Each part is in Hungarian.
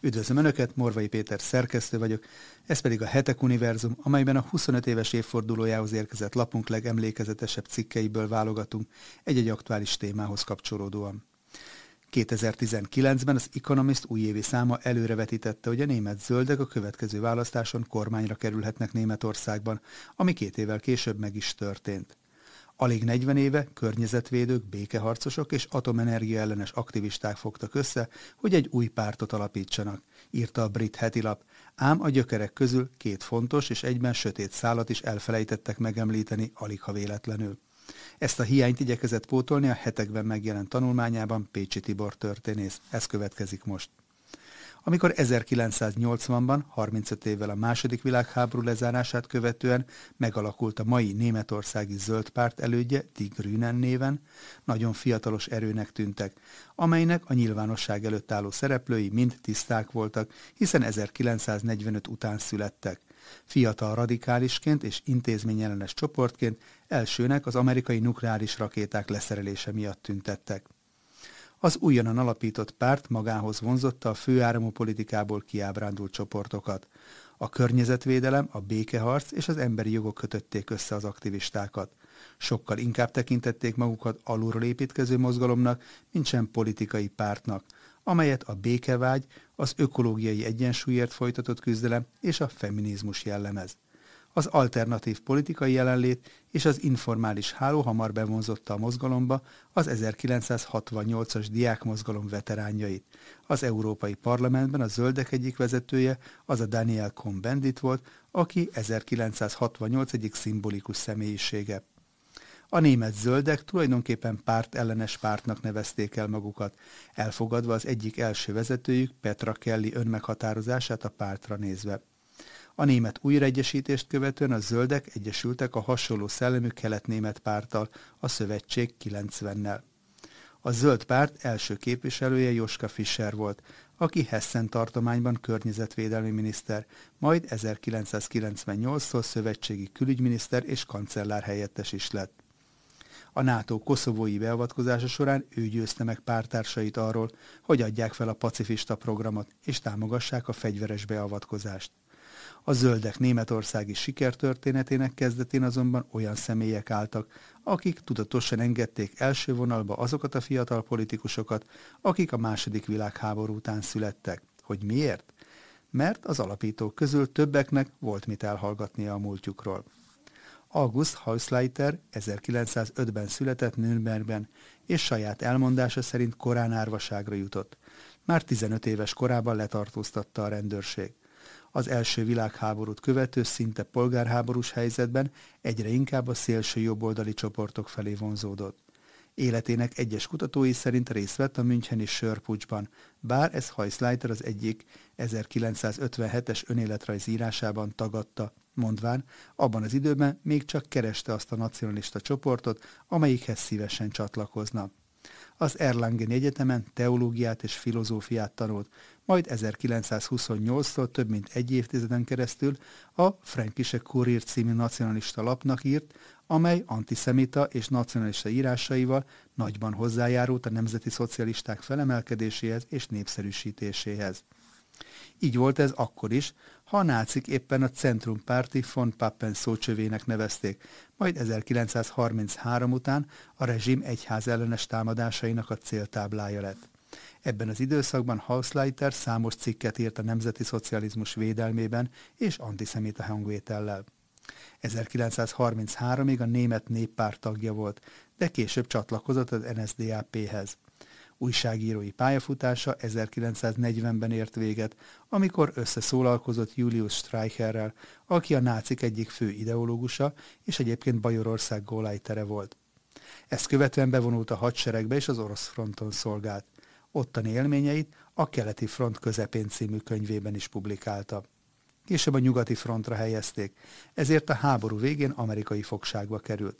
Üdvözlöm Önöket, Morvai Péter szerkesztő vagyok, ez pedig a Hetek Univerzum, amelyben a 25 éves évfordulójához érkezett lapunk legemlékezetesebb cikkeiből válogatunk egy-egy aktuális témához kapcsolódóan. 2019-ben az Economist újévi száma előrevetítette, hogy a német zöldek a következő választáson kormányra kerülhetnek Németországban, ami két évvel később meg is történt. Alig 40 éve környezetvédők, békeharcosok és atomenergia ellenes aktivisták fogtak össze, hogy egy új pártot alapítsanak, írta a brit hetilap, ám a gyökerek közül két fontos és egyben sötét szálat is elfelejtettek megemlíteni, alig ha véletlenül. Ezt a hiányt igyekezett pótolni a hetekben megjelent tanulmányában Pécsi Tibor történész. Ez következik most. Amikor 1980-ban, 35 évvel a második világháború lezárását követően megalakult a mai németországi zöld párt elődje, Die Grünen néven, nagyon fiatalos erőnek tűntek, amelynek a nyilvánosság előtt álló szereplői mind tiszták voltak, hiszen 1945 után születtek. Fiatal radikálisként és intézményellenes csoportként elsőnek az amerikai nukleáris rakéták leszerelése miatt tüntettek. Az újonnan alapított párt magához vonzotta a főáramú politikából kiábrándult csoportokat. A környezetvédelem, a békeharc és az emberi jogok kötötték össze az aktivistákat. Sokkal inkább tekintették magukat alulról építkező mozgalomnak, mint sem politikai pártnak, amelyet a békevágy, az ökológiai egyensúlyért folytatott küzdelem és a feminizmus jellemez. Az alternatív politikai jelenlét és az informális háló hamar bevonzotta a mozgalomba az 1968-as diákmozgalom veteránjait. Az Európai Parlamentben a zöldek egyik vezetője az a Daniel Cohn-Bendit volt, aki 1968 egyik szimbolikus személyisége. A német zöldek tulajdonképpen párt ellenes pártnak nevezték el magukat, elfogadva az egyik első vezetőjük Petra Kelly önmeghatározását a pártra nézve. A német újraegyesítést követően a zöldek egyesültek a hasonló szellemű kelet-német párttal, a Szövetség 90-nel. A zöld párt első képviselője Joska Fischer volt, aki Hessen tartományban környezetvédelmi miniszter, majd 1998-tól szövetségi külügyminiszter és kancellár helyettes is lett. A NATO koszovói beavatkozása során ő győzte meg pártársait arról, hogy adják fel a pacifista programot és támogassák a fegyveres beavatkozást. A zöldek németországi sikertörténetének kezdetén azonban olyan személyek álltak, akik tudatosan engedték első vonalba azokat a fiatal politikusokat, akik a második világháború után születtek. Hogy miért? Mert az alapítók közül többeknek volt mit elhallgatnia a múltjukról. August Hausleiter 1905-ben született Nürnbergben, és saját elmondása szerint korán árvaságra jutott. Már 15 éves korában letartóztatta a rendőrség. Az első világháborút követő szinte polgárháborús helyzetben egyre inkább a szélső jobboldali csoportok felé vonzódott. Életének egyes kutatói szerint részt vett a Müncheni sörpucsban, bár ez Heisleiter az egyik 1957-es önéletrajz írásában tagadta, mondván, abban az időben még csak kereste azt a nacionalista csoportot, amelyikhez szívesen csatlakozna. Az Erlangen Egyetemen teológiát és filozófiát tanult, majd 1928-tól több mint egy évtizeden keresztül a Frankische Kurier című nacionalista lapnak írt, amely antiszemita és nacionalista írásaival nagyban hozzájárult a nemzeti szocialisták felemelkedéséhez és népszerűsítéséhez. Így volt ez akkor is, ha a nácik éppen a centrumpárti von Papen szócsövének nevezték, majd 1933 után a rezsim egyház ellenes támadásainak a céltáblája lett. Ebben az időszakban Hausleiter számos cikket írt a nemzeti szocializmus védelmében és antiszemita hangvétellel. 1933-ig a német néppárt tagja volt, de később csatlakozott az NSDAP-hez. Újságírói pályafutása 1940-ben ért véget, amikor összeszólalkozott Julius Streicherrel, aki a nácik egyik fő ideológusa, és egyébként Bajorország gólájtere volt. Ezt követően bevonult a hadseregbe és az orosz fronton szolgált. Ottani élményeit a Keleti Front közepén című könyvében is publikálta. Később a nyugati frontra helyezték, ezért a háború végén amerikai fogságba került.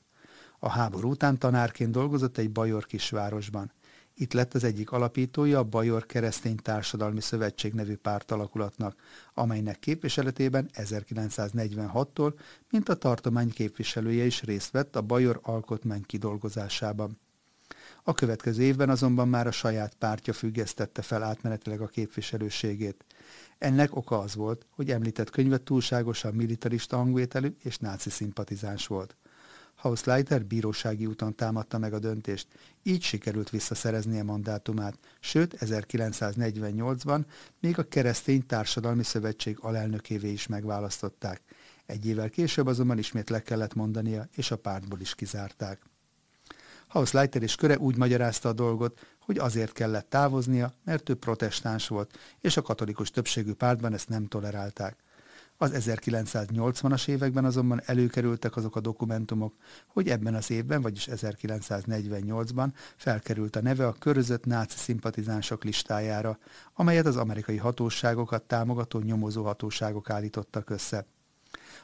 A háború után tanárként dolgozott egy bajor kisvárosban. Itt lett az egyik alapítója a Bajor Keresztény Társadalmi Szövetség nevű pártalakulatnak, amelynek képviseletében 1946-tól, mint a tartomány képviselője is részt vett a Bajor alkotmány kidolgozásában. A következő évben azonban már a saját pártja függesztette fel átmenetileg a képviselőségét. Ennek oka az volt, hogy említett könyvet túlságosan militarista hangvételű és náci szimpatizáns volt. Hausleiter bírósági úton támadta meg a döntést, így sikerült visszaszereznie mandátumát, sőt 1948-ban még a Keresztény Társadalmi Szövetség alelnökévé is megválasztották. Egy évvel később azonban ismét le kellett mondania, és a pártból is kizárták. Hausleiter és köre úgy magyarázta a dolgot, hogy azért kellett távoznia, mert ő protestáns volt, és a katolikus többségű pártban ezt nem tolerálták. Az 1980-as években azonban előkerültek azok a dokumentumok, hogy ebben az évben, vagyis 1948-ban felkerült a neve a körözött náci szimpatizánsok listájára, amelyet az amerikai hatóságokat támogató nyomozó hatóságok állítottak össze.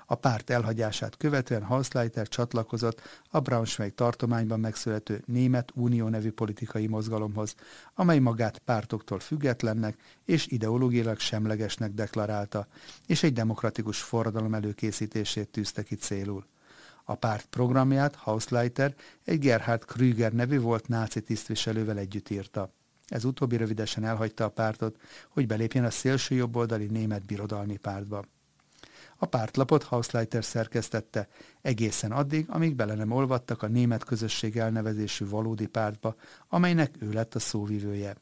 A párt elhagyását követően Hausleiter csatlakozott a Braunschweig tartományban megszülető Német Unió nevű politikai mozgalomhoz, amely magát pártoktól függetlennek és ideológiailag semlegesnek deklarálta, és egy demokratikus forradalom előkészítését tűzte ki célul. A párt programját Hausleiter egy Gerhard Krüger nevű volt náci tisztviselővel együtt írta. Ez utóbbi rövidesen elhagyta a pártot, hogy belépjen a szélső jobboldali német birodalmi pártba. A pártlapot Hausleiter szerkesztette egészen addig, amíg bele nem olvadtak a német közösség elnevezésű valódi pártba, amelynek ő lett a szóvivője.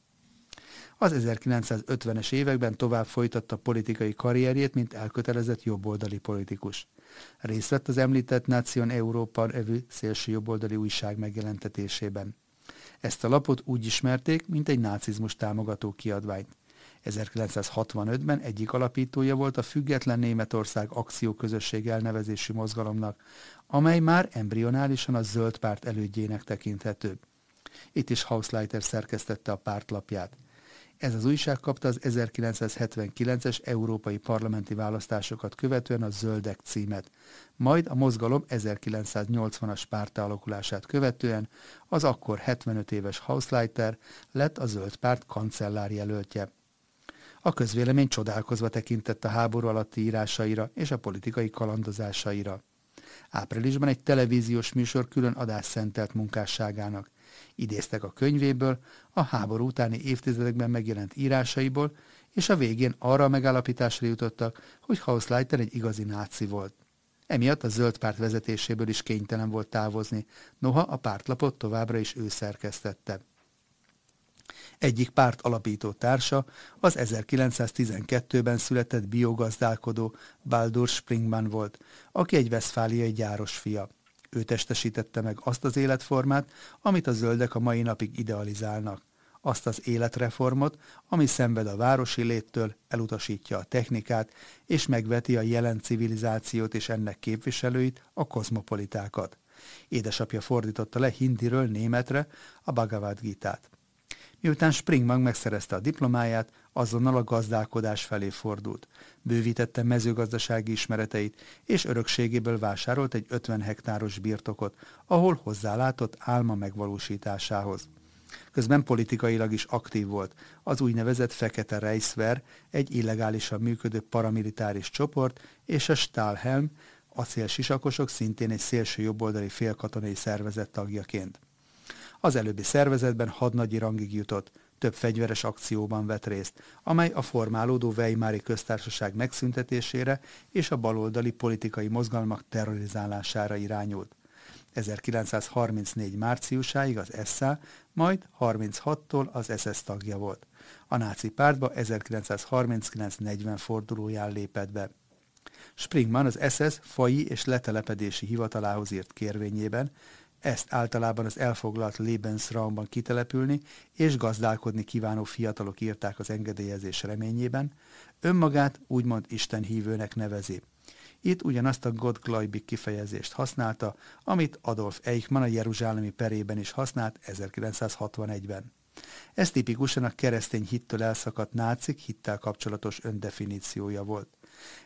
Az 1950-es években tovább folytatta politikai karrierjét, mint elkötelezett jobboldali politikus. Részt vett az említett Nation Európa nevű szélső jobboldali újság megjelentetésében. Ezt a lapot úgy ismerték, mint egy nácizmus támogató kiadványt. 1965-ben egyik alapítója volt a Független Németország Akcióközösség elnevezésű mozgalomnak, amely már embrionálisan a zöld párt elődjének tekinthető. Itt is Hausleiter szerkesztette a pártlapját. Ez az újság kapta az 1979-es európai parlamenti választásokat követően a Zöldek címet, majd a mozgalom 1980-as párta alakulását követően az akkor 75 éves Hausleiter lett a Zöld párt kancellár jelöltje. A közvélemény csodálkozva tekintett a háború alatti írásaira és a politikai kalandozásaira. Áprilisban egy televíziós műsor külön adás szentelt munkásságának. Idéztek a könyvéből, a háború utáni évtizedekben megjelent írásaiból, és a végén arra a megállapításra jutottak, hogy Hausleiter egy igazi náci volt. Emiatt a zöld párt vezetéséből is kénytelen volt távozni, noha a pártlapot továbbra is ő szerkesztette. Egyik párt alapító társa az 1912-ben született biogazdálkodó Baldur Springman volt, aki egy veszfáliai gyáros fia. Ő testesítette meg azt az életformát, amit a zöldek a mai napig idealizálnak. Azt az életreformot, ami szenved a városi léttől, elutasítja a technikát, és megveti a jelen civilizációt és ennek képviselőit, a kozmopolitákat. Édesapja fordította le hindiről németre a Bhagavad Gita-t. Miután Springbank megszerezte a diplomáját, azonnal a gazdálkodás felé fordult. Bővítette mezőgazdasági ismereteit, és örökségéből vásárolt egy 50 hektáros birtokot, ahol hozzálátott álma megvalósításához. Közben politikailag is aktív volt. Az úgynevezett Fekete Reichswehr, egy illegálisan működő paramilitáris csoport, és a Stahlhelm, acélsisakosok szintén egy szélső jobboldali félkatonai szervezet tagjaként. Az előbbi szervezetben hadnagyi rangig jutott, több fegyveres akcióban vett részt, amely a formálódó Weimári köztársaság megszüntetésére és a baloldali politikai mozgalmak terrorizálására irányult. 1934 márciusáig az SA, majd 36-tól az SS tagja volt. A náci pártba 1939-40 fordulóján lépett be. Springman az SS fai és letelepedési hivatalához írt kérvényében ezt általában az elfoglalt Lebensraumban kitelepülni és gazdálkodni kívánó fiatalok írták az engedélyezés reményében, önmagát úgymond Isten hívőnek nevezi. Itt ugyanazt a Gottgläubig kifejezést használta, amit Adolf Eichmann a Jeruzsálemi perében is használt 1961-ben. Ez tipikusan a keresztény hittől elszakadt nácik hittel kapcsolatos öndefiníciója volt.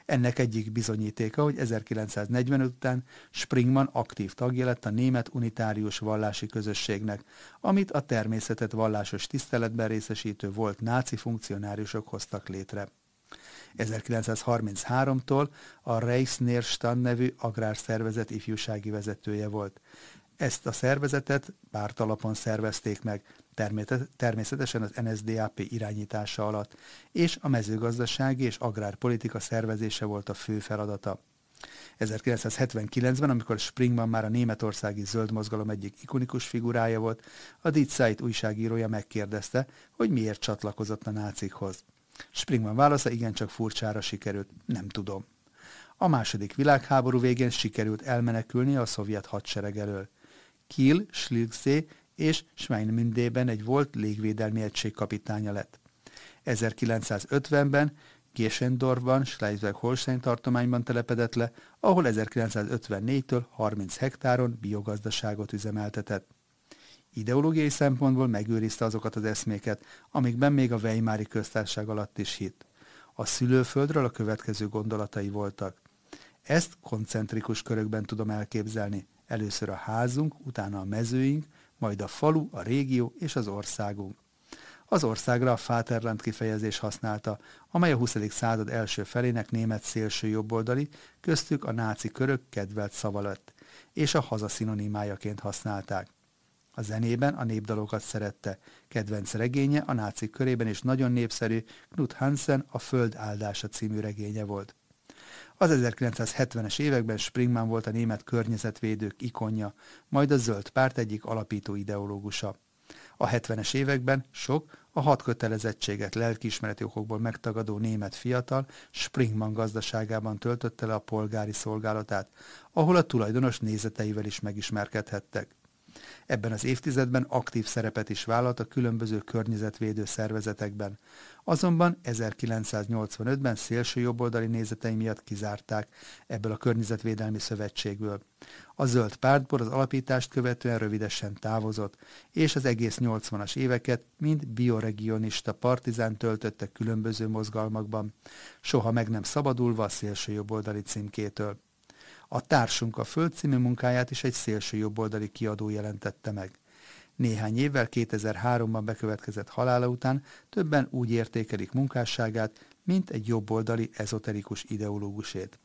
Ennek egyik bizonyítéka, hogy 1945 után Springman aktív tagja lett a német unitárius vallási közösségnek, amit a természetet vallásos tiszteletben részesítő volt náci funkcionáriusok hoztak létre. 1933-tól a Reichsnérstand nevű agrárszervezet ifjúsági vezetője volt. Ezt a szervezetet pártalapon szervezték meg, természetesen az NSDAP irányítása alatt, és a mezőgazdasági és agrárpolitika szervezése volt a fő feladata. 1979-ben, amikor Springman már a németországi zöld mozgalom egyik ikonikus figurája volt, a Die Zeit újságírója megkérdezte, hogy miért csatlakozott a nácikhoz. Springman válasza igencsak furcsára sikerült, nem tudom. A második világháború végén sikerült elmenekülni a szovjet hadsereg elől. Kiel, Schlilksee és Schweinmündében egy volt légvédelmi egység kapitánya lett. 1950-ben Gesendorfban, Schleswig-Holstein tartományban telepedett le, ahol 1954-től 30 hektáron biogazdaságot üzemeltetett. Ideológiai szempontból megőrizte azokat az eszméket, amikben még a Weimári köztársaság alatt is hitt. A szülőföldről a következő gondolatai voltak. Ezt koncentrikus körökben tudom elképzelni. Először a házunk, utána a mezőink, majd a falu, a régió és az országunk. Az országra a Vaterland kifejezés használta, amely a 20. század első felének német szélső jobboldali, köztük a náci körök kedvelt szava lett, és a haza szinonimájaként használták. A zenében a népdalokat szerette. Kedvenc regénye a nácik körében is nagyon népszerű Knut Hansen a Föld áldása című regénye volt. Az 1970-es években Springman volt a német környezetvédők ikonja, majd a zöld párt egyik alapító ideológusa. A 70-es években sok a hat kötelezettséget lelkiismereti okokból megtagadó német fiatal Springman gazdaságában töltötte le a polgári szolgálatát, ahol a tulajdonos nézeteivel is megismerkedhettek. Ebben az évtizedben aktív szerepet is vállalt a különböző környezetvédő szervezetekben. Azonban 1985-ben szélső jobboldali nézetei miatt kizárták ebből a környezetvédelmi szövetségből. A zöld pártból az alapítást követően rövidesen távozott, és az egész 80-as éveket mind bioregionista partizán töltötte különböző mozgalmakban, soha meg nem szabadulva a szélső jobboldali címkétől. A Társunk a Föld című munkáját is egy szélső jobboldali kiadó jelentette meg. Néhány évvel 2003-ban bekövetkezett halála után többen úgy értékelik munkásságát, mint egy jobboldali ezoterikus ideológusét.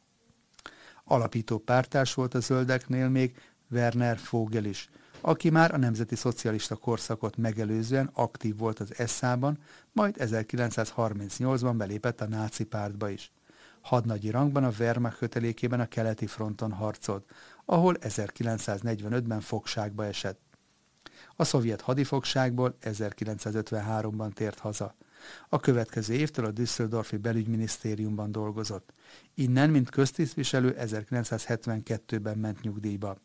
Alapító pártárs volt a zöldeknél még Werner Vogel is, aki már a nemzeti szocialista korszakot megelőzően aktív volt az SA-ban, majd 1938-ban belépett a náci pártba is. Hadnagyi rangban a Wehrmacht kötelékében a keleti fronton harcolt, ahol 1945-ben fogságba esett. A szovjet hadifogságból 1953-ban tért haza. A következő évtől a Düsseldorfi belügyminisztériumban dolgozott. Innen, mint köztisztviselő 1972-ben ment nyugdíjba.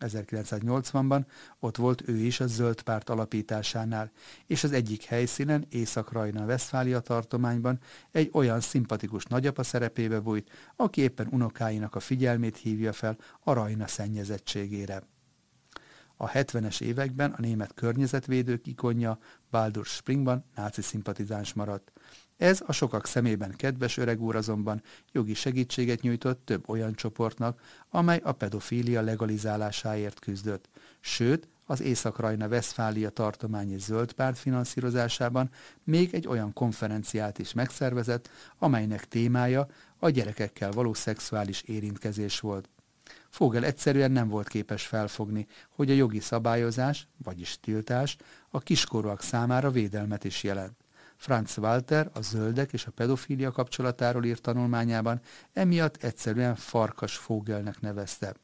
1980-ban ott volt ő is a Zöld Párt alapításánál, és az egyik helyszínen, Észak-Rajna-Veszfália tartományban egy olyan szimpatikus nagyapa szerepébe bújt, aki éppen unokáinak a figyelmét hívja fel a Rajna szennyezettségére. A 70-es években a német környezetvédők ikonja Baldur Springban náci szimpatizáns maradt. Ez a sokak szemében kedves öreg úr azonban jogi segítséget nyújtott több olyan csoportnak, amely a pedofília legalizálásáért küzdött. Sőt, az Észak-Rajna Westfália tartományi zöld párt finanszírozásában még egy olyan konferenciát is megszervezett, amelynek témája a gyerekekkel való szexuális érintkezés volt. Fogel egyszerűen nem volt képes felfogni, hogy a jogi szabályozás, vagyis tiltás a kiskorúak számára védelmet is jelent. Franz Walter a zöldek és a pedofília kapcsolatáról írt tanulmányában emiatt egyszerűen farkas Fogelnek nevezte.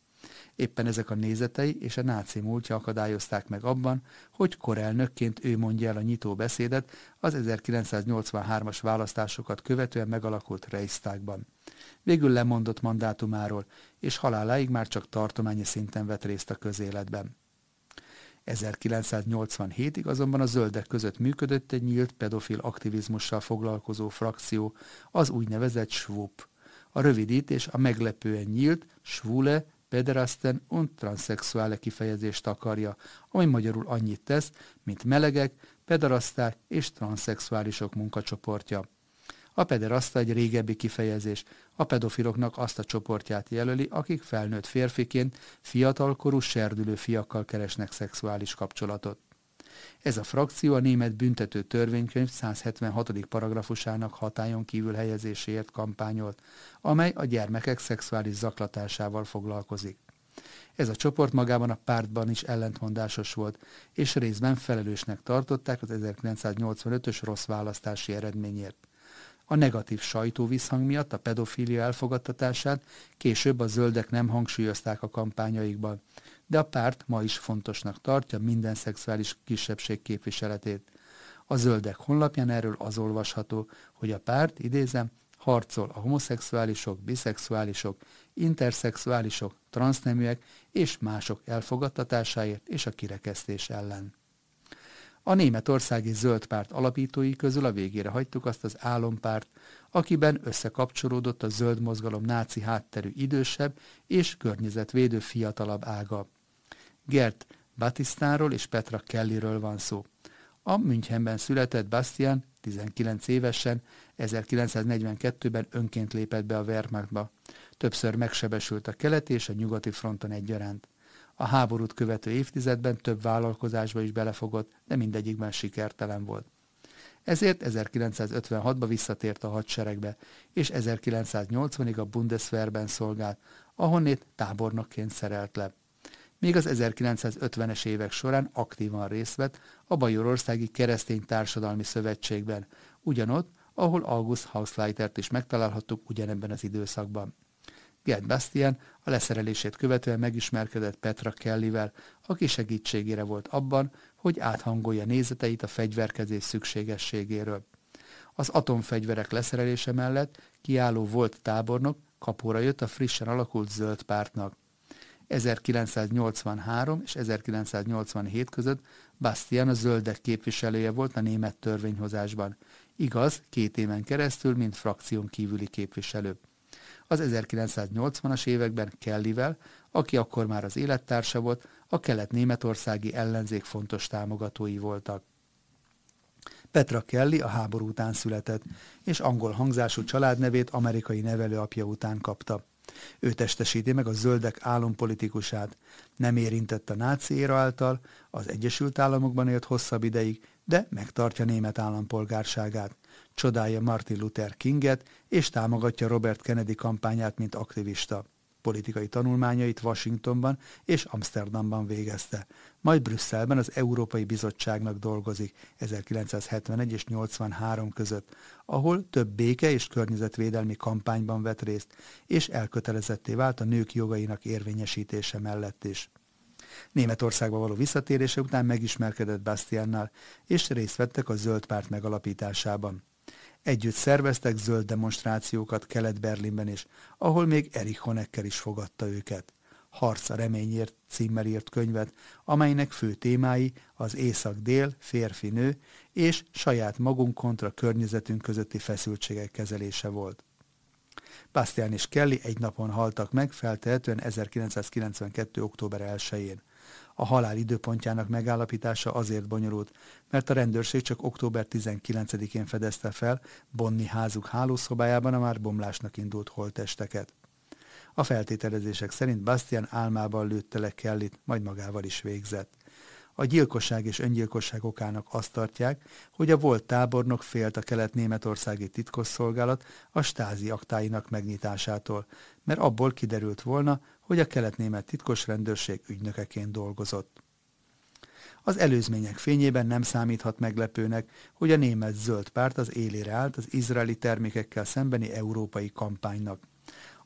Éppen ezek a nézetei és a náci múltja akadályozták meg abban, hogy korelnökként ő mondja el a nyitó beszédet az 1983-as választásokat követően megalakult Reichstagban. Végül lemondott mandátumáról, és haláláig már csak tartományi szinten vett részt a közéletben. 1987-ig azonban a zöldek között működött egy nyílt pedofil aktivizmussal foglalkozó frakció, az úgynevezett SWUP. A rövidítés a meglepően nyílt, svule, pederasten und transzexuále kifejezést akarja, ami magyarul annyit tesz, mint melegek, pederaszták és transzexuálisok munkacsoportja. A pederaszta egy régebbi kifejezés. A pedofiloknak azt a csoportját jelöli, akik felnőtt férfiként fiatalkorú serdülő fiakkal keresnek szexuális kapcsolatot. Ez a frakció a német büntető törvénykönyv 176. paragrafusának hatályon kívül helyezéséért kampányolt, amely a gyermekek szexuális zaklatásával foglalkozik. Ez a csoport magában a pártban is ellentmondásos volt, és részben felelősnek tartották az 1985-ös rossz választási eredményért. A negatív sajtóvisszhang miatt a pedofília elfogadtatását később a zöldek nem hangsúlyozták a kampányaikban, de a párt ma is fontosnak tartja minden szexuális kisebbség képviseletét. A zöldek honlapján erről az olvasható, hogy a párt, idézem, harcol a homoszexuálisok, biszexuálisok, interszexuálisok, transzneműek és mások elfogadtatásáért és a kirekesztés ellen. A németországi zöld párt alapítói közül a végére hagytuk azt az álompárt, akiben összekapcsolódott a zöld mozgalom náci hátterű idősebb és környezetvédő fiatalabb ága. Gert Batisztáról és Petra Kellyről van szó. A Münchenben született Bastian 19 évesen 1942-ben önként lépett be a Wehrmachtba. Többször megsebesült a keleti és a nyugati fronton egyaránt. A háborút követő évtizedben több vállalkozásba is belefogott, de mindegyikben sikertelen volt. Ezért 1956-ba visszatért a hadseregbe, és 1980-ig a Bundeswehrben szolgált, ahonnét tábornokként szerelt le. Még az 1950-es évek során aktívan részt vett a Bajorországi Keresztény Társadalmi Szövetségben, ugyanott, ahol August Hausleitert is megtalálhattuk ugyanebben az időszakban. Gerd Bastian a leszerelését követően megismerkedett Petra Kellyvel, aki segítségére volt abban, hogy áthangolja nézeteit a fegyverkezés szükségességéről. Az atomfegyverek leszerelése mellett kiálló volt tábornok kapóra jött a frissen alakult zöld pártnak. 1983 és 1987 között Bastian a zöldek képviselője volt a német törvényhozásban. Igaz, két éven keresztül, mint frakción kívüli képviselő. Az 1980-as években Kellyvel, aki akkor már az élettársa volt, a kelet-németországi ellenzék fontos támogatói voltak. Petra Kelly a háború után született, és angol hangzású családnevét amerikai nevelőapja után kapta. Ő testesíti meg a zöldek álompolitikusát. Nem érintett a náci éra által, az Egyesült Államokban élt hosszabb ideig, de megtartja német állampolgárságát. Csodálja Martin Luther Kinget, és támogatja Robert Kennedy kampányát, mint aktivista. Politikai tanulmányait Washingtonban és Amsterdamban végezte. Majd Brüsszelben az Európai Bizottságnak dolgozik 1971 és 83 között, ahol több béke és környezetvédelmi kampányban vett részt, és elkötelezetté vált a nők jogainak érvényesítése mellett is. Németországba való visszatérése után megismerkedett Bastiannal, és részt vettek a Zöld Párt megalapításában. Együtt szerveztek zöld demonstrációkat Kelet-Berlinben is, ahol még Erich Honecker is fogadta őket. Harc a reményért címmel írt könyvet, amelynek fő témái az észak-dél, férfi-nő és saját magunk kontra környezetünk közötti feszültségek kezelése volt. Bastian és Kelly egy napon haltak meg, feltehetően 1992. október 1-én. A halál időpontjának megállapítása azért bonyolult, mert a rendőrség csak október 19-én fedezte fel Bonni házuk hálószobájában a már bomlásnak indult holtesteket. A feltételezések szerint Bastian álmában lőtte le Kellit, majd magával is végzett. A gyilkosság és öngyilkosság okának azt tartják, hogy a volt tábornok félt a kelet-németországi titkosszolgálat a stázi aktáinak megnyitásától, mert abból kiderült volna, hogy a kelet-német titkos rendőrség ügynökeként dolgozott. Az előzmények fényében nem számíthat meglepőnek, hogy a német zöld párt az élére állt az izraeli termékekkel szembeni európai kampánynak.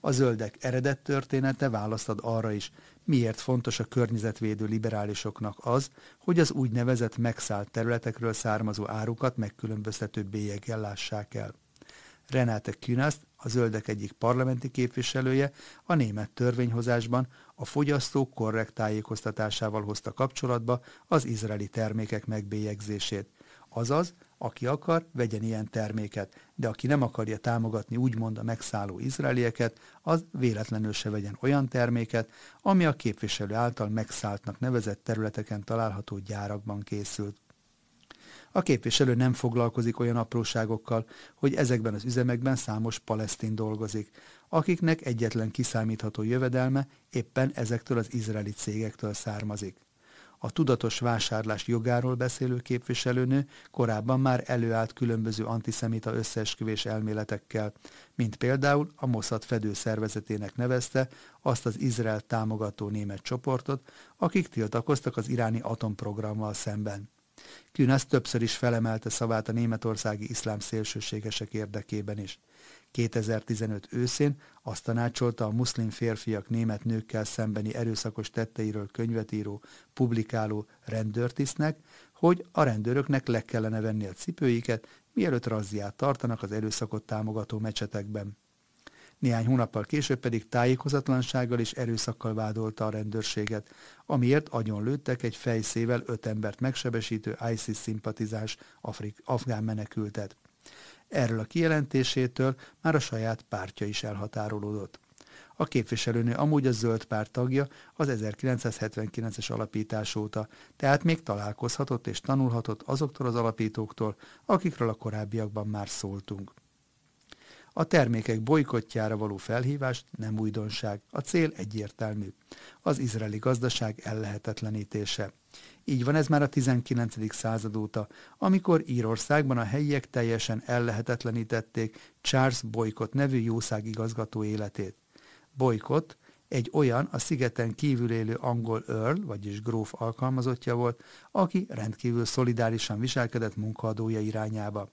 A zöldek eredet története választ ad arra is, miért fontos a környezetvédő liberálisoknak az, hogy az úgynevezett megszállt területekről származó árukat megkülönböztető bélyeggel lássák el. Renate Künast, a zöldek egyik parlamenti képviselője, a német törvényhozásban a fogyasztók korrekt tájékoztatásával hozta kapcsolatba az izraeli termékek megbélyegzését. Azaz, aki akar, vegyen ilyen terméket, de aki nem akarja támogatni úgymond a megszálló izraelieket, az véletlenül se vegyen olyan terméket, ami a képviselő által megszálltnak nevezett területeken található gyárakban készült. A képviselő nem foglalkozik olyan apróságokkal, hogy ezekben az üzemekben számos palesztin dolgozik, akiknek egyetlen kiszámítható jövedelme éppen ezektől az izraeli cégektől származik. A tudatos vásárlás jogáról beszélő képviselőnő korábban már előállt különböző antiszemita összeesküvés elméletekkel, mint például a Mossad fedőszervezetének nevezte azt az Izrael támogató német csoportot, akik tiltakoztak az iráni atomprogrammal szemben. Künasz többször is felemelte szavát a németországi iszlám szélsőségesek érdekében is. 2015 őszén azt tanácsolta a muszlim férfiak német nőkkel szembeni erőszakos tetteiről könyvet író, publikáló rendőrtisztnek, hogy a rendőröknek le kellene venni a cipőiket, mielőtt razziát tartanak az erőszakot támogató mecsetekben. Néhány hónappal később pedig tájékozatlansággal és erőszakkal vádolta a rendőrséget, amiért agyon lőttek egy fejszével öt embert megsebesítő ISIS szimpatizás afrik, afgán menekültet. Erről a kijelentésétől már a saját pártja is elhatárolódott. A képviselőnő amúgy a zöld párt tagja az 1979-es alapítás óta, tehát még találkozhatott és tanulhatott azoktól az alapítóktól, akikről a korábbiakban már szóltunk. A termékek bolykottjára való felhívás nem újdonság, a cél egyértelmű. Az izraeli gazdaság ellehetetlenítése. Így van ez már a 19. század óta, amikor Írországban a helyiek teljesen ellehetetlenítették Charles Boykott nevű jószágigazgató életét. Boykott egy olyan a szigeten kívül élő angol earl, vagyis gróf alkalmazottja volt, aki rendkívül szolidárisan viselkedett munkaadója irányába.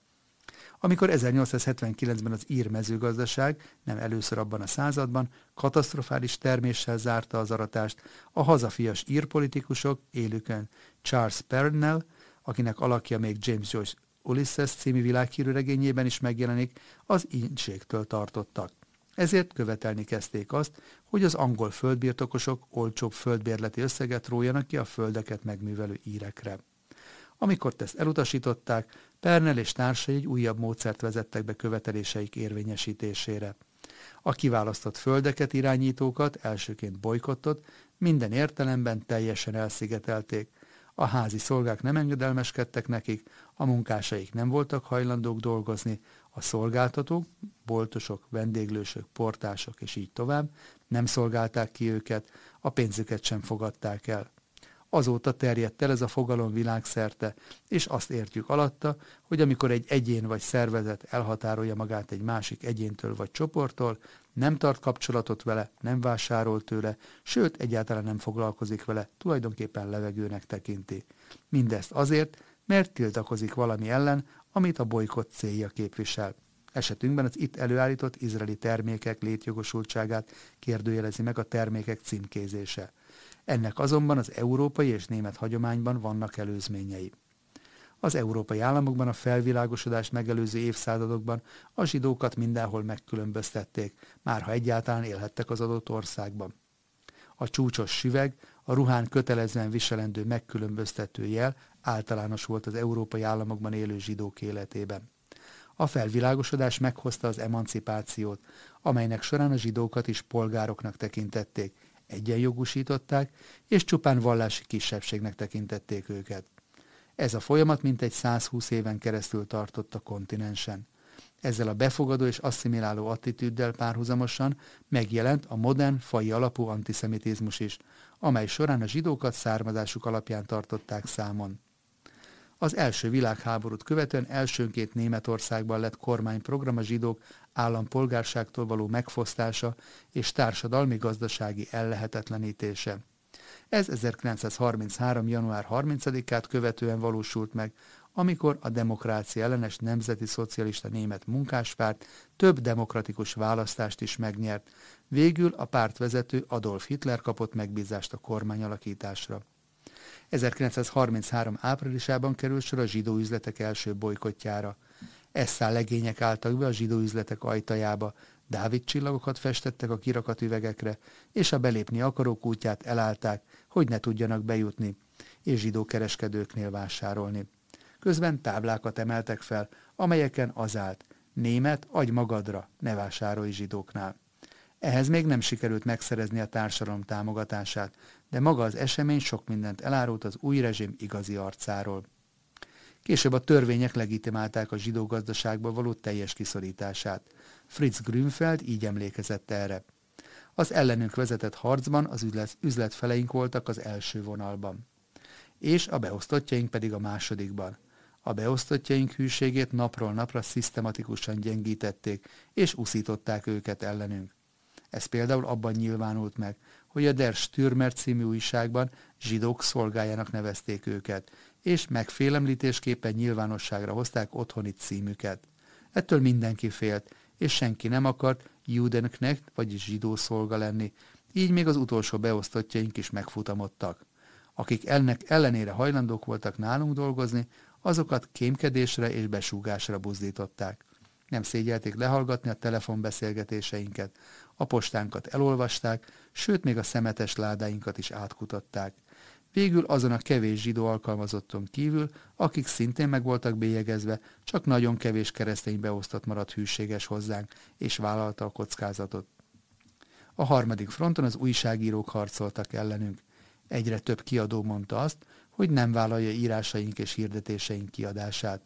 Amikor 1879-ben az ír mezőgazdaság, nem először abban a században, katasztrofális terméssel zárta az aratást, a hazafias ír politikusok élükön Charles Pernell, akinek alakja még James Joyce Ulysses című világhírű regényében is megjelenik, az ínségtől tartottak. Ezért követelni kezdték azt, hogy az angol földbirtokosok olcsóbb földbérleti összeget rójanak ki a földeket megművelő írekre. Amikor ezt elutasították, Pernel és társai egy újabb módszert vezettek be követeléseik érvényesítésére. A kiválasztott földeket irányítókat, elsőként bolykottot, minden értelemben teljesen elszigetelték. A házi szolgák nem engedelmeskedtek nekik, a munkásaik nem voltak hajlandók dolgozni, a szolgáltatók, boltosok, vendéglősök, portások és így tovább nem szolgálták ki őket, a pénzüket sem fogadták el. Azóta terjedt el ez a fogalom világszerte, és azt értjük alatta, hogy amikor egy egyén vagy szervezet elhatárolja magát egy másik egyéntől vagy csoporttól, nem tart kapcsolatot vele, nem vásárol tőle, sőt, egyáltalán nem foglalkozik vele, tulajdonképpen levegőnek tekinti. Mindezt azért, mert tiltakozik valami ellen, amit a bolykott célja képvisel. Esetünkben az itt előállított izraeli termékek létjogosultságát kérdőjelezi meg a termékek címkézése. Ennek azonban az európai és német hagyományban vannak előzményei. Az európai államokban a felvilágosodást megelőző évszázadokban a zsidókat mindenhol megkülönböztették, már ha egyáltalán élhettek az adott országban. A csúcsos süveg, a ruhán kötelezően viselendő megkülönböztető jel általános volt az európai államokban élő zsidók életében. A felvilágosodás meghozta az emancipációt, amelynek során a zsidókat is polgároknak tekintették, egyenjogúsították, és csupán vallási kisebbségnek tekintették őket. Ez a folyamat mintegy 120 éven keresztül tartott a kontinensen. Ezzel a befogadó és asszimiláló attitűddel párhuzamosan megjelent a modern, fai alapú antiszemitizmus is, amely során a zsidókat származásuk alapján tartották számon. Az első világháborút követően elsőnként Németországban lett kormányprogram a zsidók állampolgárságtól való megfosztása és társadalmi-gazdasági ellehetetlenítése. Ez 1933. január 30-át követően valósult meg, amikor a demokrácia ellenes nemzeti szocialista német munkáspárt több demokratikus választást is megnyert. Végül a pártvezető Adolf Hitler kapott megbízást a kormány alakításra. 1933 áprilisában került sor a zsidó üzletek első bolykottjára. Esszá legények álltak be a zsidó üzletek ajtajába, Dávid csillagokat festettek a kirakat üvegekre, és a belépni akarók útját elállták, hogy ne tudjanak bejutni, és zsidó kereskedőknél vásárolni. Közben táblákat emeltek fel, amelyeken az állt, német, adj magadra, ne vásárolj zsidóknál. Ehhez még nem sikerült megszerezni a társadalom támogatását, de maga az esemény sok mindent elárult az új rezsim igazi arcáról. Később a törvények legitimálták a zsidó gazdaságba való teljes kiszorítását. Fritz Grünfeld így emlékezett erre. Az ellenünk vezetett harcban az üzlet, üzletfeleink voltak az első vonalban. és a beosztottjaink pedig a másodikban. A beosztottjaink hűségét napról napra szisztematikusan gyengítették, és uszították őket ellenünk. Ez például abban nyilvánult meg, hogy a Der Stürmer című újságban zsidók szolgájának nevezték őket, és megfélemlítésképpen nyilvánosságra hozták otthoni címüket. Ettől mindenki félt, és senki nem akart Judenknecht, vagyis zsidó szolga lenni, így még az utolsó beosztottjaink is megfutamodtak. Akik ennek ellenére hajlandók voltak nálunk dolgozni, azokat kémkedésre és besúgásra buzdították. Nem szégyelték lehallgatni a telefonbeszélgetéseinket, a postánkat elolvasták, sőt még a szemetes ládáinkat is átkutatták. Végül azon a kevés zsidó alkalmazotton kívül, akik szintén meg voltak bélyegezve, csak nagyon kevés keresztény beosztott maradt hűséges hozzánk, és vállalta a kockázatot. A harmadik fronton az újságírók harcoltak ellenünk. Egyre több kiadó mondta azt, hogy nem vállalja írásaink és hirdetéseink kiadását.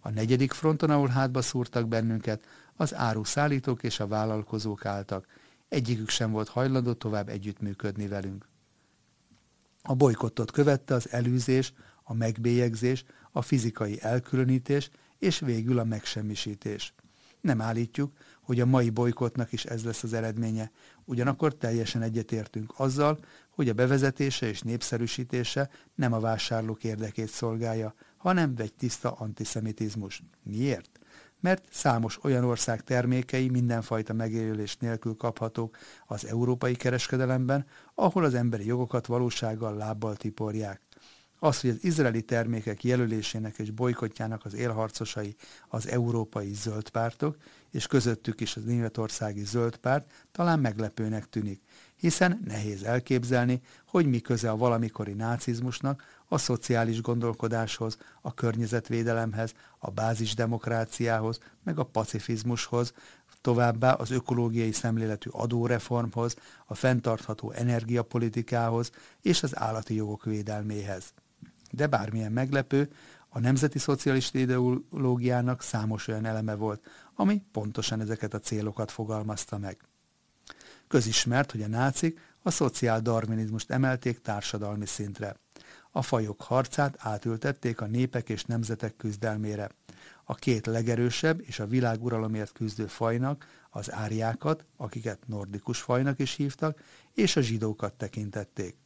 A negyedik fronton, ahol hátba szúrtak bennünket, az áruszállítók és a vállalkozók álltak. Egyikük sem volt hajlandó tovább együttműködni velünk. A bolykottot követte az elűzés, a megbélyegzés, a fizikai elkülönítés és végül a megsemmisítés. Nem állítjuk, hogy a mai bolykotnak is ez lesz az eredménye, ugyanakkor teljesen egyetértünk azzal, hogy a bevezetése és népszerűsítése nem a vásárlók érdekét szolgálja, hanem egy tiszta antiszemitizmus. Miért? Mert számos olyan ország termékei mindenfajta megélés nélkül kaphatók az európai kereskedelemben, ahol az emberi jogokat valósággal lábbal tiporják. Az, hogy az izraeli termékek jelölésének és bolykotjának az élharcosai az európai zöld pártok, és közöttük is az németországi zöld párt, talán meglepőnek tűnik, hiszen nehéz elképzelni, hogy mi köze a valamikori nácizmusnak a szociális gondolkodáshoz, a környezetvédelemhez, a bázisdemokráciához, meg a pacifizmushoz, továbbá az ökológiai szemléletű adóreformhoz, a fenntartható energiapolitikához és az állati jogok védelméhez. De bármilyen meglepő, a nemzeti szocialista ideológiának számos olyan eleme volt, ami pontosan ezeket a célokat fogalmazta meg. Közismert, hogy a nácik a szociáldarwinizmust emelték társadalmi szintre. A fajok harcát átültették a népek és nemzetek küzdelmére. A két legerősebb és a világuralomért küzdő fajnak az áriákat, akiket nordikus fajnak is hívtak, és a zsidókat tekintették.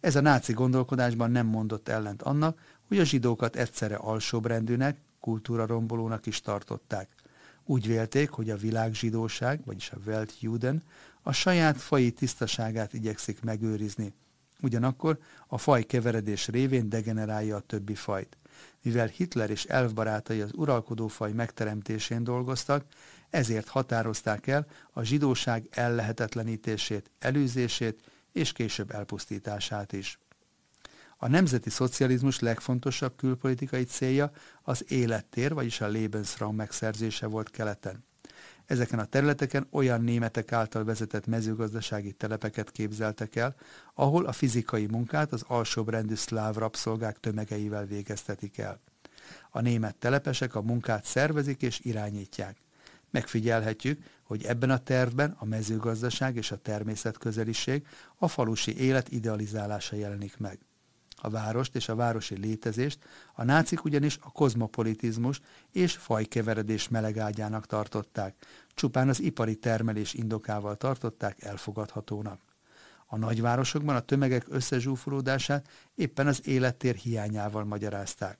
Ez a náci gondolkodásban nem mondott ellent annak, hogy a zsidókat egyszerre alsóbrendűnek, kultúrarombolónak is tartották. Úgy vélték, hogy a világzsidóság, vagyis a Weltjuden a saját faji tisztaságát igyekszik megőrizni. Ugyanakkor a faj keveredés révén degenerálja a többi fajt. Mivel Hitler és elfbarátai az uralkodó faj megteremtésén dolgoztak, ezért határozták el a zsidóság ellehetetlenítését, előzését és később elpusztítását is. A nemzeti szocializmus legfontosabb külpolitikai célja az élettér, vagyis a Lebensraum megszerzése volt keleten. Ezeken a területeken olyan németek által vezetett mezőgazdasági telepeket képzeltek el, ahol a fizikai munkát az alsóbrendű szláv rabszolgák tömegeivel végeztetik el. A német telepesek a munkát szervezik és irányítják. Megfigyelhetjük, hogy ebben a tervben a mezőgazdaság és a természetközeliség a falusi élet idealizálása jelenik meg a várost és a városi létezést, a nácik ugyanis a kozmopolitizmus és fajkeveredés melegágyának tartották, csupán az ipari termelés indokával tartották elfogadhatónak. A nagyvárosokban a tömegek összezsúfolódását éppen az élettér hiányával magyarázták.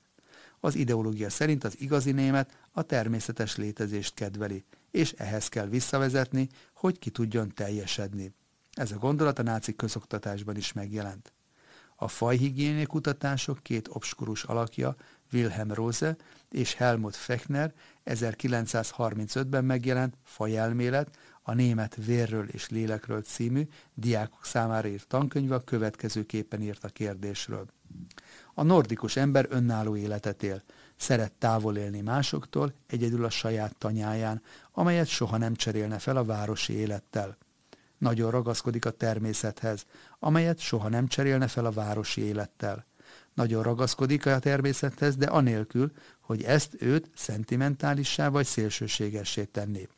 Az ideológia szerint az igazi német a természetes létezést kedveli, és ehhez kell visszavezetni, hogy ki tudjon teljesedni. Ez a gondolat a náci közoktatásban is megjelent. A fajhigiéni kutatások két obskurus alakja, Wilhelm Rose és Helmut Fechner 1935-ben megjelent Fajelmélet, a német Vérről és Lélekről című diákok számára írt tankönyve a következőképpen írt a kérdésről. A nordikus ember önálló életet él, szeret távol élni másoktól, egyedül a saját tanyáján, amelyet soha nem cserélne fel a városi élettel nagyon ragaszkodik a természethez, amelyet soha nem cserélne fel a városi élettel. Nagyon ragaszkodik a természethez, de anélkül, hogy ezt őt szentimentálissá vagy szélsőségessé tenné.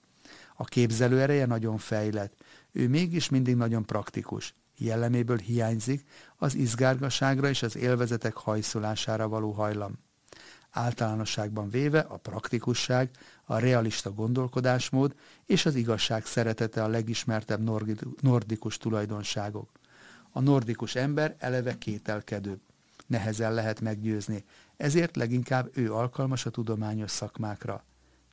A képzelő ereje nagyon fejlett, ő mégis mindig nagyon praktikus. jelleméből hiányzik az izgárgaságra és az élvezetek hajszolására való hajlam. Általánosságban véve a praktikusság, a realista gondolkodásmód és az igazság szeretete a legismertebb nordikus tulajdonságok. A nordikus ember eleve kételkedő. Nehezen lehet meggyőzni, ezért leginkább ő alkalmas a tudományos szakmákra.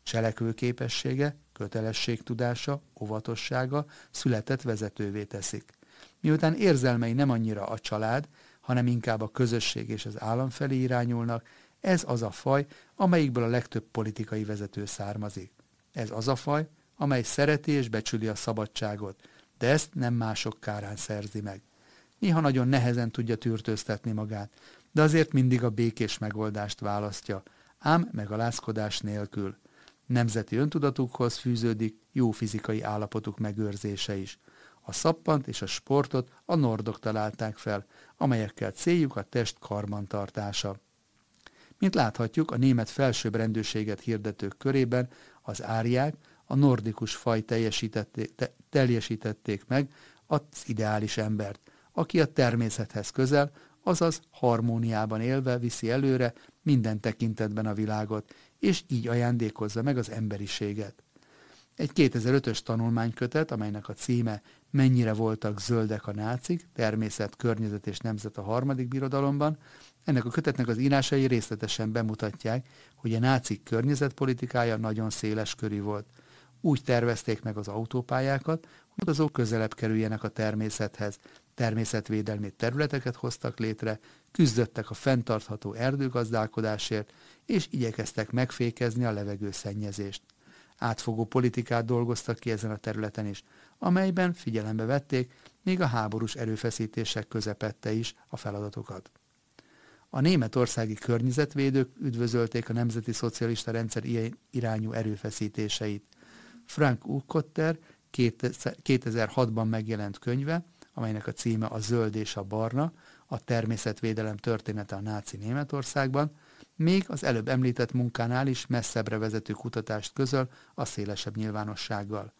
Cselekvőképessége, kötelességtudása, óvatossága született vezetővé teszik. Miután érzelmei nem annyira a család, hanem inkább a közösség és az állam felé irányulnak, ez az a faj, amelyikből a legtöbb politikai vezető származik. Ez az a faj, amely szereti és becsüli a szabadságot, de ezt nem mások kárán szerzi meg. Néha nagyon nehezen tudja tűrtőztetni magát, de azért mindig a békés megoldást választja, ám megalázkodás nélkül. Nemzeti öntudatukhoz fűződik jó fizikai állapotuk megőrzése is. A szappant és a sportot a nordok találták fel, amelyekkel céljuk a test karbantartása. Mint láthatjuk, a német felsőbb rendőrséget hirdetők körében az áriák a nordikus faj teljesítették, te, teljesítették meg az ideális embert, aki a természethez közel, azaz harmóniában élve viszi előre minden tekintetben a világot, és így ajándékozza meg az emberiséget. Egy 2005-ös tanulmánykötet, amelynek a címe Mennyire voltak zöldek a nácik, természet, környezet és nemzet a harmadik birodalomban, ennek a kötetnek az írásai részletesen bemutatják, hogy a nácik környezetpolitikája nagyon széles körű volt. Úgy tervezték meg az autópályákat, hogy azok közelebb kerüljenek a természethez, természetvédelmi területeket hoztak létre, küzdöttek a fenntartható erdőgazdálkodásért, és igyekeztek megfékezni a levegőszennyezést. Átfogó politikát dolgoztak ki ezen a területen is, amelyben figyelembe vették még a háborús erőfeszítések közepette is a feladatokat. A németországi környezetvédők üdvözölték a nemzeti szocialista rendszer ilyen irányú erőfeszítéseit. Frank Ukotter 2006-ban megjelent könyve, amelynek a címe a Zöld és a Barna, a természetvédelem története a náci Németországban, még az előbb említett munkánál is messzebbre vezető kutatást közöl a szélesebb nyilvánossággal.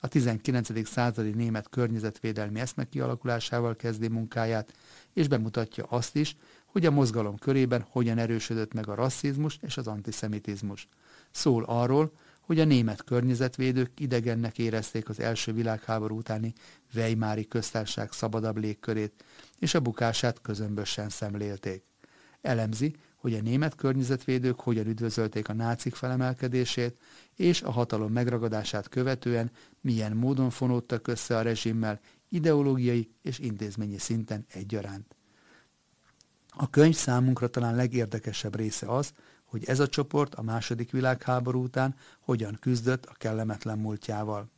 A 19. századi német környezetvédelmi eszme kialakulásával kezdi munkáját, és bemutatja azt is, hogy a mozgalom körében hogyan erősödött meg a rasszizmus és az antiszemitizmus. Szól arról, hogy a német környezetvédők idegennek érezték az első világháború utáni Weimári köztársaság szabadabb légkörét, és a bukását közömbösen szemlélték. Elemzi, hogy a német környezetvédők hogyan üdvözölték a nácik felemelkedését, és a hatalom megragadását követően milyen módon fonódtak össze a rezsimmel ideológiai és intézményi szinten egyaránt. A könyv számunkra talán legérdekesebb része az, hogy ez a csoport a második világháború után hogyan küzdött a kellemetlen múltjával.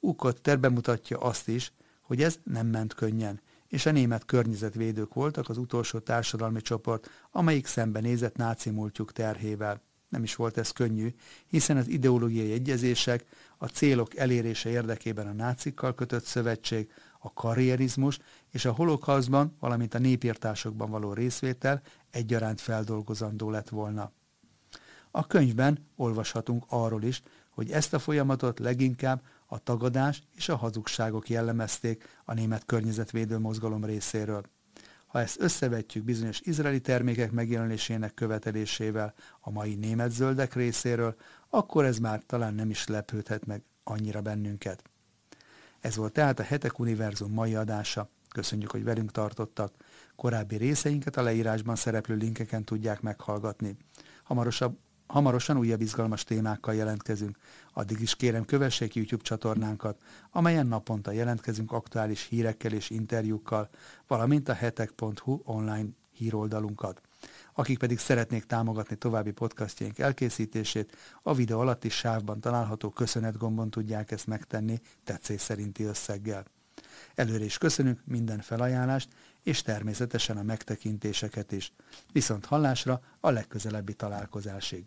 Ukotter bemutatja azt is, hogy ez nem ment könnyen, és a német környezetvédők voltak az utolsó társadalmi csoport, amelyik szembenézett náci múltjuk terhével. Nem is volt ez könnyű, hiszen az ideológiai egyezések, a célok elérése érdekében a nácikkal kötött szövetség, a karrierizmus és a holokauszban, valamint a népírtásokban való részvétel egyaránt feldolgozandó lett volna. A könyvben olvashatunk arról is, hogy ezt a folyamatot leginkább a tagadás és a hazugságok jellemezték a német környezetvédő mozgalom részéről. Ha ezt összevetjük bizonyos izraeli termékek megjelenésének követelésével a mai német zöldek részéről, akkor ez már talán nem is lepődhet meg annyira bennünket. Ez volt tehát a Hetek Univerzum mai adása. Köszönjük, hogy velünk tartottak. Korábbi részeinket a leírásban szereplő linkeken tudják meghallgatni. Hamarosabb, hamarosan újabb izgalmas témákkal jelentkezünk. Addig is kérem kövessék YouTube csatornánkat, amelyen naponta jelentkezünk aktuális hírekkel és interjúkkal, valamint a hetek.hu online híroldalunkat. Akik pedig szeretnék támogatni további podcastjaink elkészítését, a videó alatti sávban található köszönet gombon tudják ezt megtenni tetszés szerinti összeggel. Előre is köszönünk minden felajánlást, és természetesen a megtekintéseket is. Viszont hallásra a legközelebbi találkozásig.